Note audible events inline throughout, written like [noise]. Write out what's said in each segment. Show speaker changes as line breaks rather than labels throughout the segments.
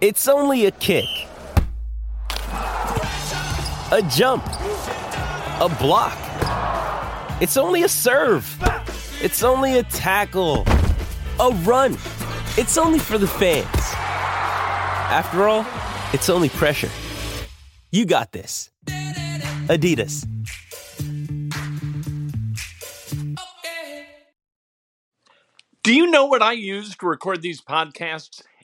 It's only a kick, a jump, a block. It's only a serve. It's only a tackle, a run. It's only for the fans. After all, it's only pressure. You got this. Adidas.
Do you know what I use to record these podcasts?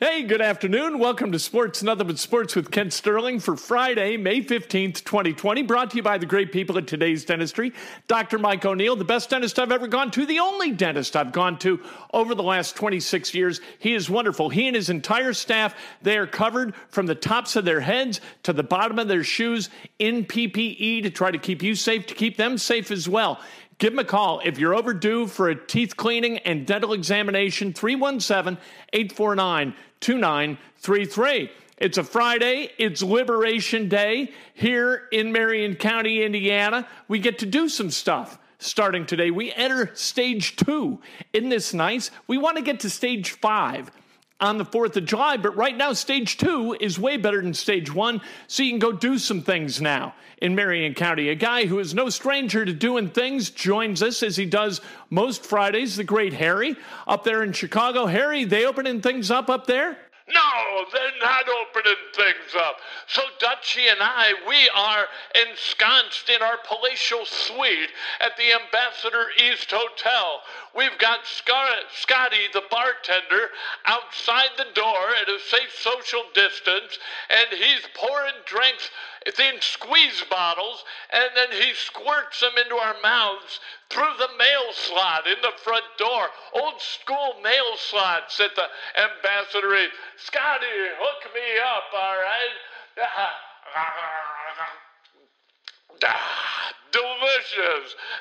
Hey, good afternoon. Welcome to Sports Nothing But Sports with Kent Sterling for Friday, May 15th, 2020. Brought to you by the great people at today's dentistry. Dr. Mike O'Neill, the best dentist I've ever gone to, the only dentist I've gone to over the last 26 years. He is wonderful. He and his entire staff, they are covered from the tops of their heads to the bottom of their shoes in PPE to try to keep you safe, to keep them safe as well. Give them a call. If you're overdue for a teeth cleaning and dental examination, 317 849 2933. It's a Friday. It's Liberation Day here in Marion County, Indiana. We get to do some stuff. Starting today, we enter stage two. Isn't this nice? We want to get to stage five on the 4th of July, but right now, stage two is way better than stage one, so you can go do some things now in Marion County. A guy who is no stranger to doing things joins us as he does most Fridays, the great Harry, up there in Chicago. Harry, they opening things up up there?
No, they're not opening things up. So Dutchie and I, we are ensconced in our palatial suite at the Ambassador East Hotel. We've got Scotty, the bartender, outside the door at a safe social distance, and he's pouring drinks in squeeze bottles, and then he squirts them into our mouths through the mail slot in the front door. Old school mail slots at the ambassador. Scotty, hook me up, all right? [laughs]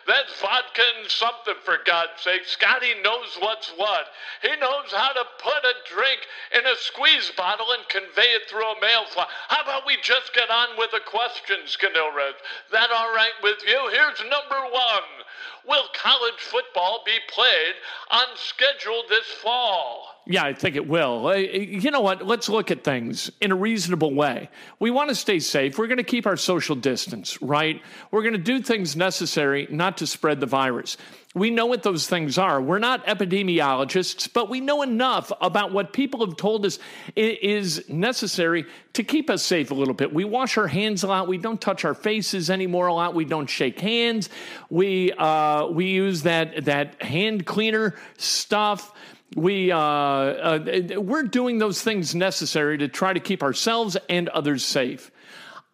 That's vodka and something, for God's sake. Scotty knows what's what. He knows how to put a drink in a squeeze bottle and convey it through a mail slot. How about we just get on with the questions, Canilred? That all right with you? Here's number one. Will college football be played on schedule this fall?
Yeah, I think it will. Uh, You know what? Let's look at things in a reasonable way. We want to stay safe. We're going to keep our social distance, right? We're going to do things necessary not to spread the virus. We know what those things are. We're not epidemiologists, but we know enough about what people have told us is necessary to keep us safe a little bit. We wash our hands a lot. We don't touch our faces anymore a lot. We don't shake hands. We uh, we use that that hand cleaner stuff we uh, uh, we're doing those things necessary to try to keep ourselves and others safe.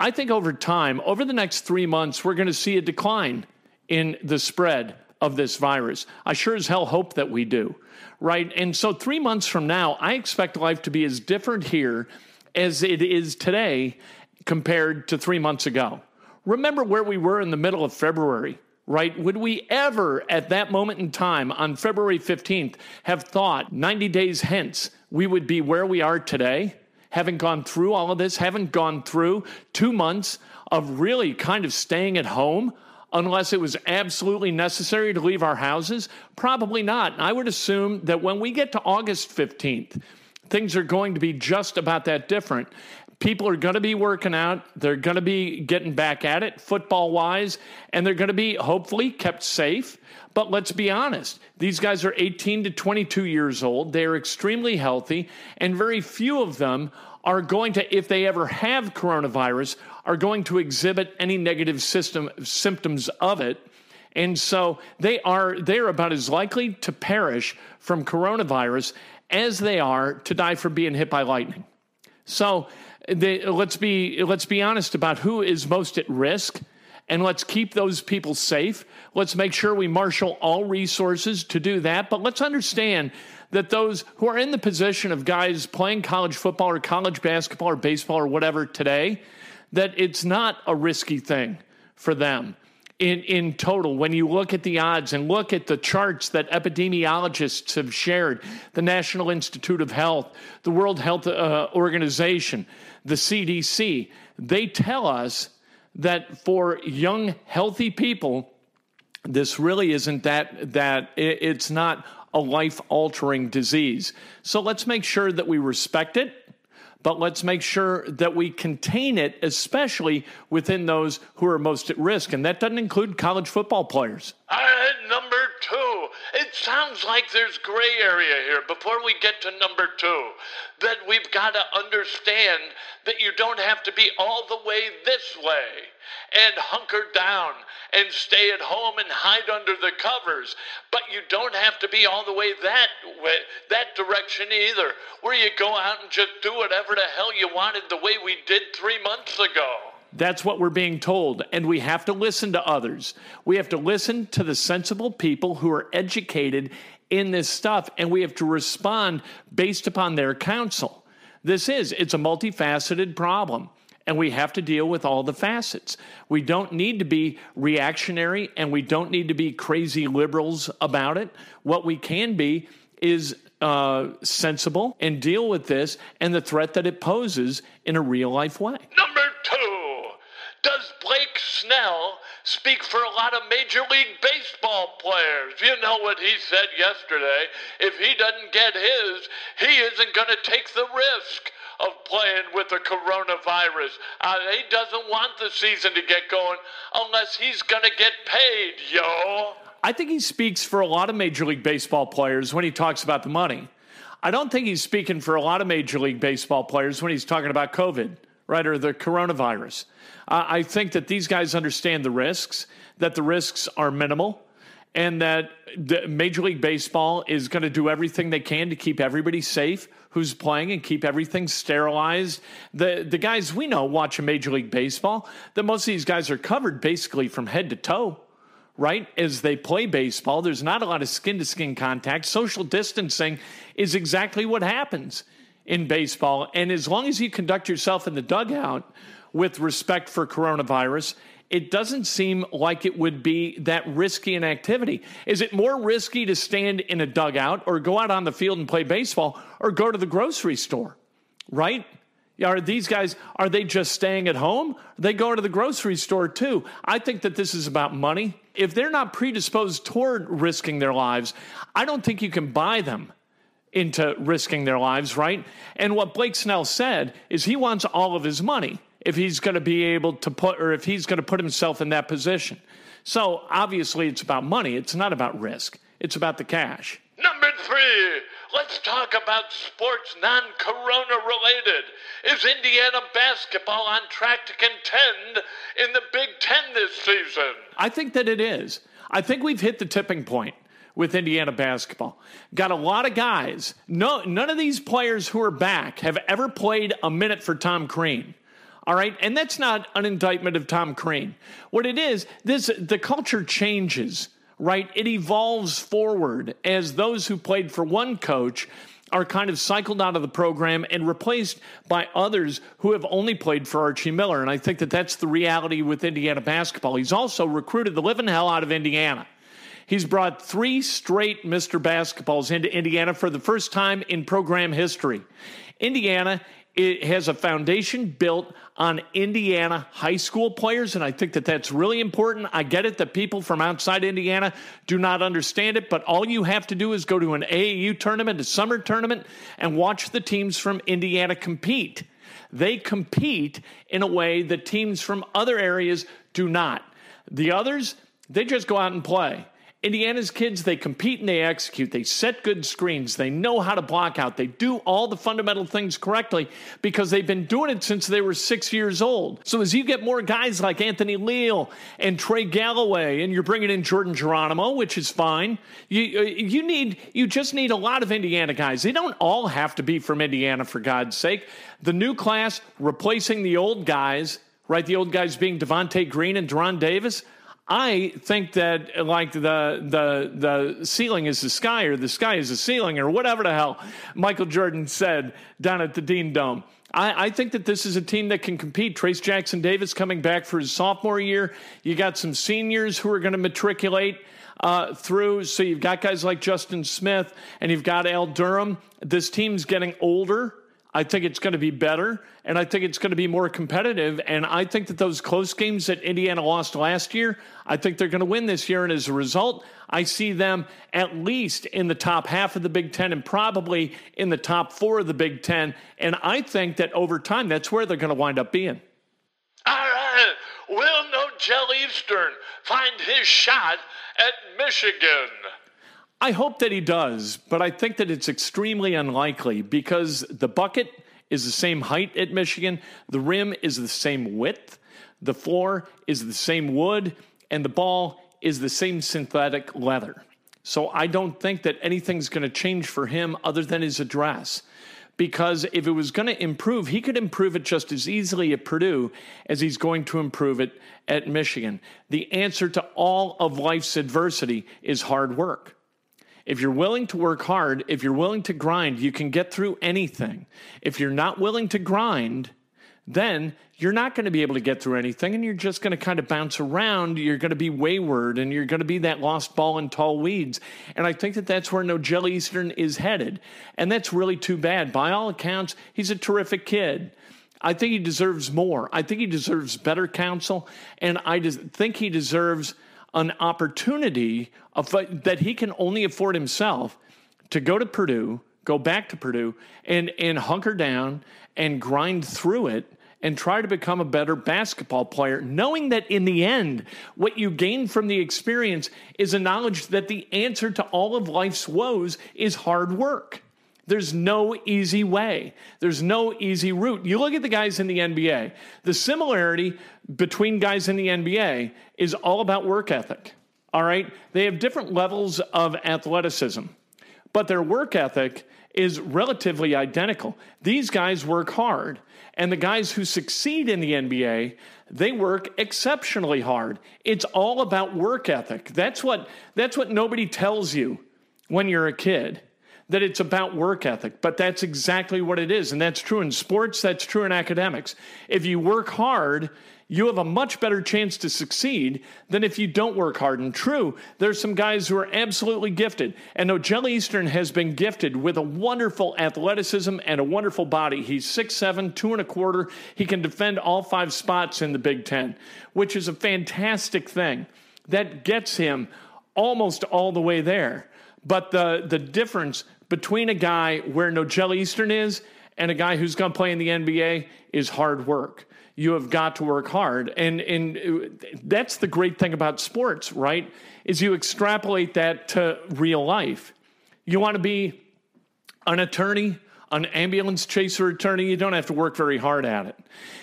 I think over time, over the next three months, we're going to see a decline in the spread of this virus. I sure as hell hope that we do, right? And so, three months from now, I expect life to be as different here as it is today compared to three months ago. Remember where we were in the middle of February right? Would we ever, at that moment in time, on February 15th, have thought 90 days hence we would be where we are today? Having gone through all of this, haven't gone through two months of really kind of staying at home unless it was absolutely necessary to leave our houses? Probably not. I would assume that when we get to August 15th, things are going to be just about that different. People are going to be working out. They're going to be getting back at it football wise, and they're going to be hopefully kept safe. But let's be honest, these guys are 18 to 22 years old. They are extremely healthy, and very few of them are going to, if they ever have coronavirus, are going to exhibit any negative system symptoms of it. And so they are they're about as likely to perish from coronavirus as they are to die from being hit by lightning. So they, let's be let's be honest about who is most at risk and let's keep those people safe. Let's make sure we marshal all resources to do that. But let's understand that those who are in the position of guys playing college football or college basketball or baseball or whatever today, that it's not a risky thing for them in, in total, when you look at the odds and look at the charts that epidemiologists have shared, the National Institute of Health, the World Health uh, Organization, the CDC, they tell us that for young, healthy people, this really isn't that, that it's not a life altering disease. So let's make sure that we respect it but let's make sure that we contain it, especially within those who are most at risk. And that doesn't include college football players.
Two, it sounds like there's gray area here before we get to number two. That we've got to understand that you don't have to be all the way this way and hunker down and stay at home and hide under the covers. But you don't have to be all the way that way, that direction either, where you go out and just do whatever the hell you wanted the way we did three months ago.
That's what we're being told. And we have to listen to others. We have to listen to the sensible people who are educated in this stuff, and we have to respond based upon their counsel. This is, it's a multifaceted problem and we have to deal with all the facets. We don't need to be reactionary and we don't need to be crazy liberals about it. What we can be is uh, sensible and deal with this and the threat that it poses in a real life way.
Number Snell speak for a lot of Major League Baseball players? You know what he said yesterday. If he doesn't get his, he isn't going to take the risk of playing with the coronavirus. Uh, he doesn't want the season to get going unless he's going to get paid, yo.
I think he speaks for a lot of Major League Baseball players when he talks about the money. I don't think he's speaking for a lot of Major League Baseball players when he's talking about COVID, right, or the coronavirus. Uh, I think that these guys understand the risks, that the risks are minimal, and that Major League Baseball is going to do everything they can to keep everybody safe who's playing and keep everything sterilized. The the guys we know watching Major League Baseball, that most of these guys are covered basically from head to toe. Right as they play baseball, there's not a lot of skin to skin contact. Social distancing is exactly what happens in baseball. And as long as you conduct yourself in the dugout with respect for coronavirus it doesn't seem like it would be that risky an activity. Is it more risky to stand in a dugout or go out on the field and play baseball or go to the grocery store? Right? Are these guys, are they just staying at home? They go to the grocery store too. I think that this is about money. If they're not predisposed toward risking their lives, I don't think you can buy them into risking their lives, right? And what Blake Snell said is he wants all of his money if he's going to be able to put, or if he's going to put himself in that position. So obviously, it's about money. It's not about risk. It's about the cash.
Number three, let's talk about sports non corona related. Is Indiana basketball on track to contend in the Big Ten this season?
I think that it is. I think we've hit the tipping point with Indiana basketball. Got a lot of guys. No, none of these players who are back have ever played a minute for Tom Crean. All right. And that's not an indictment of Tom Crean. What it is, this the culture changes, right? It evolves forward as those who played for one coach are kind of cycled out of the program and replaced by others who have only played for Archie Miller. And I think that that's the reality with Indiana basketball. He's also recruited the living hell out of Indiana. He's brought three straight Mr. Basketballs into Indiana for the first time in program history. Indiana it has a foundation built on Indiana high school players, and I think that that's really important. I get it that people from outside Indiana do not understand it, but all you have to do is go to an AAU tournament, a summer tournament, and watch the teams from Indiana compete. They compete in a way that teams from other areas do not. The others, they just go out and play. Indiana's kids, they compete and they execute. They set good screens. They know how to block out. They do all the fundamental things correctly because they've been doing it since they were six years old. So as you get more guys like Anthony Leal and Trey Galloway, and you're bringing in Jordan Geronimo, which is fine, you uh, you need you just need a lot of Indiana guys. They don't all have to be from Indiana, for God's sake. The new class replacing the old guys, right? The old guys being Devonte Green and De'Ron Davis. I think that like the the the ceiling is the sky or the sky is the ceiling or whatever the hell Michael Jordan said down at the Dean Dome. I, I, think that this is a team that can compete. Trayce Jackson Davis coming back for his sophomore year. You got some seniors who are going to matriculate uh, through. So you've got guys like Justin Smith and you've got Al Durham. This team's getting older. I think it's going to be better, and I think it's going to be more competitive. And I think that those close games that Indiana lost last year, I think they're going to win this year. And as a result, I see them at least in the top half of the Big Ten and probably in the top four of the Big Ten. And I think that over time, that's where they're going to wind up being.
All right. Will Nojel Eastern find his shot at Michigan?
I hope that he does, but I think that it's extremely unlikely because the bucket is the same height at Michigan, the rim is the same width, the floor is the same wood, and the ball is the same synthetic leather. So I don't think that anything's going to change for him other than his address. Because if it was going to improve, he could improve it just as easily at Purdue as he's going to improve it at Michigan. The answer to all of life's adversity is hard work. If you're willing to work hard, if you're willing to grind, you can get through anything. If you're not willing to grind, then you're not going to be able to get through anything and you're just going to kind of bounce around. You're going to be wayward and you're going to be that lost ball in tall weeds. And I think that that's where No Nojel Eastern is headed. And that's really too bad. By all accounts, he's a terrific kid. I think he deserves more. I think he deserves better counsel. And I think he deserves an opportunity of, that he can only afford himself to go to Purdue, go back to Purdue, and, and hunker down and grind through it and try to become a better basketball player, knowing that in the end, what you gain from the experience is a knowledge that the answer to all of life's woes is hard work. There's no easy way. There's no easy route. You look at the guys in the NBA, the similarity between guys in the NBA is all about work ethic. All right? They have different levels of athleticism, but their work ethic is relatively identical. These guys work hard, and the guys who succeed in the NBA, they work exceptionally hard. It's all about work ethic. That's what that's what nobody tells you when you're a kid that it's about work ethic, but that's exactly what it is. And that's true in sports, that's true in academics. If you work hard, you have a much better chance to succeed than if you don't work hard. And true, there's some guys who are absolutely gifted. And Nojel Eastern has been gifted with a wonderful athleticism and a wonderful body. He's six seven, two and a quarter. He can defend all five spots in the Big Ten, which is a fantastic thing. That gets him almost all the way there. But the, the difference between a guy where Nojel Eastern is and a guy who's going to play in the NBA is hard work. You have got to work hard. And, and uh, that's the great thing about sports, right? Is you extrapolate that to real life. You want to be an attorney, an ambulance chaser attorney, you don't have to work very hard at it.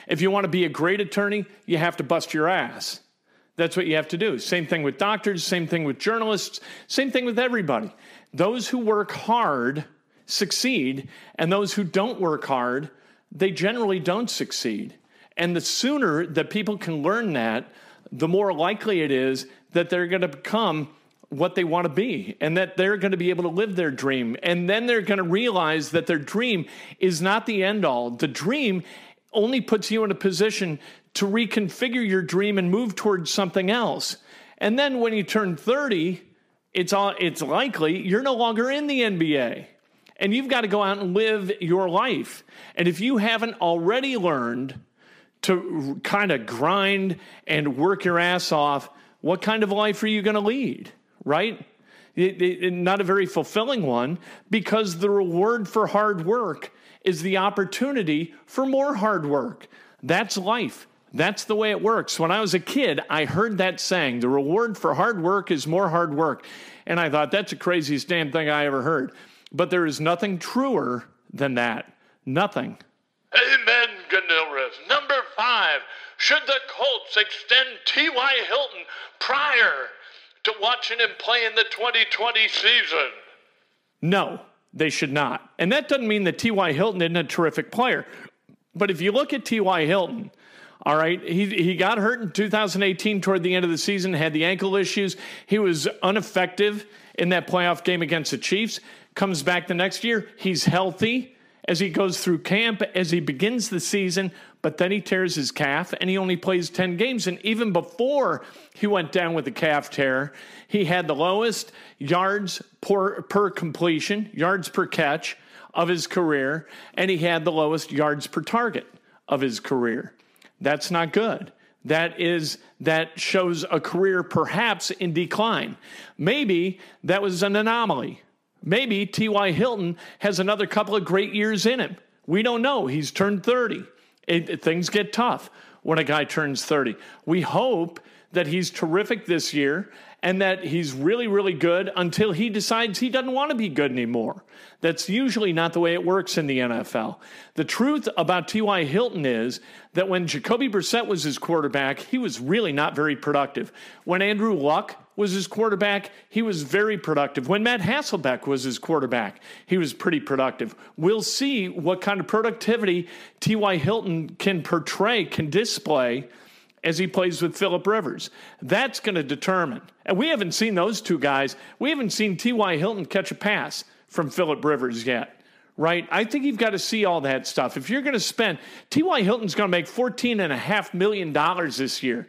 If you want to be a great attorney, you have to bust your ass. That's what you have to do. Same thing with doctors, same thing with journalists, same thing with everybody. Those who work hard succeed, and those who don't work hard, they generally don't succeed. And the sooner that people can learn that, the more likely it is that they're going to become what they want to be and that they're going to be able to live their dream. And then they're going to realize that their dream is not the end all. The dream only puts you in a position to reconfigure your dream and move towards something else. And then when you turn 30, it's all, it's likely you're no longer in the NBA. And you've got to go out and live your life. And if you haven't already learned to kind of grind and work your ass off, what kind of life are you going to lead? Right? It, it, not a very fulfilling one because the reward for hard work is the opportunity for more hard work. That's life. That's the way it works. When I was a kid, I heard that saying, the reward for hard work is more hard work. And I thought, that's the craziest damn thing I ever heard. But there is nothing truer than that. Nothing.
Amen, Ganilrith. Number five, should the Colts extend T.Y. Hilton prior to watching him play in the 2020 season?
No, they should not. And that doesn't mean that T.Y. Hilton isn't a terrific player. But if you look at T.Y. Hilton, all right, he, he got hurt in 2018 toward the end of the season, had the ankle issues. He was ineffective in that playoff game against the Chiefs. Comes back the next year, he's healthy as he goes through camp, as he begins the season, but then he tears his calf and he only plays 10 games. And even before he went down with the calf tear, he had the lowest yards per, per completion, yards per catch of his career, and he had the lowest yards per target of his career. That's not good. That is that shows a career perhaps in decline. Maybe that was an anomaly. Maybe T.Y. Hilton has another couple of great years in him. We don't know. He's turned 30. It, things get tough when a guy turns 30. We hope that he's terrific this year and that he's really, really good until he decides he doesn't want to be good anymore. That's usually not the way it works in the NFL. The truth about T.Y. Hilton is that when Jacoby Brissett was his quarterback, he was really not very productive. When Andrew Luck was his quarterback, he was very productive. When Matt Hasselbeck was his quarterback, he was pretty productive. We'll see what kind of productivity T.Y. Hilton can portray, can display as he plays with Philip Rivers. That's going to determine. And we haven't seen those two guys. We haven't seen T.Y. Hilton catch a pass from Philip Rivers yet. Right? I think you've got to see all that stuff. If you're going to spend, T.Y. Hilton's going to make $14.5 million this year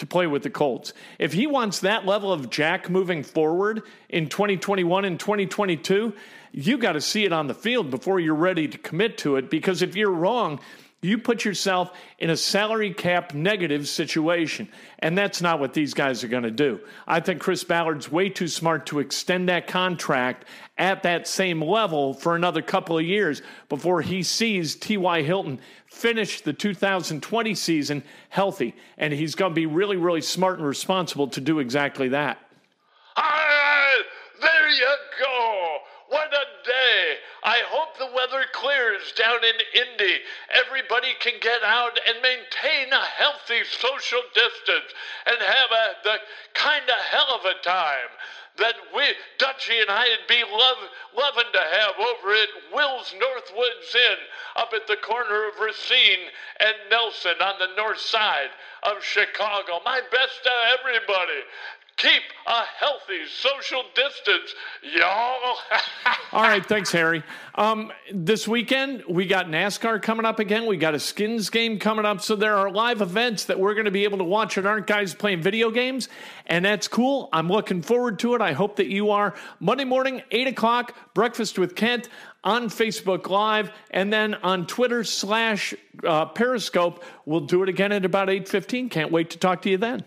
to play with the Colts. If he wants that level of jack moving forward in 2021 and 2022, you got to see it on the field before you're ready to commit to it. Because if you're wrong, you put yourself in a salary cap negative situation. And that's not what these guys are going to do. I think Chris Ballard's way too smart to extend that contract at that same level for another couple of years before he sees T.Y. Hilton finish the 2020 season healthy. And he's going to be really, really smart and responsible to do exactly that.
Ah, there you go. What a day. I hope the weather clears down in Indy. Everybody can get out and maintain a healthy social distance and have a, the kind of hell of a time that we, Dutchy and I'd be love, loving to have over at Will's Northwoods Inn up at the corner of Racine and Nelson on the north side of Chicago. My best to everybody. Keep a healthy social distance, y'all. [laughs]
All right, thanks, Harry. Um, this weekend, we got NASCAR coming up again. We got a skins game coming up. So there are live events that we're going to be able to watch that aren't guys playing video games. And that's cool. I'm looking forward to it. I hope that you are. Monday morning, 8 o'clock, Breakfast with Kent on Facebook Live and then on Twitter slash uh, Periscope. We'll do it again at about 8.15. Can't wait to talk to you then.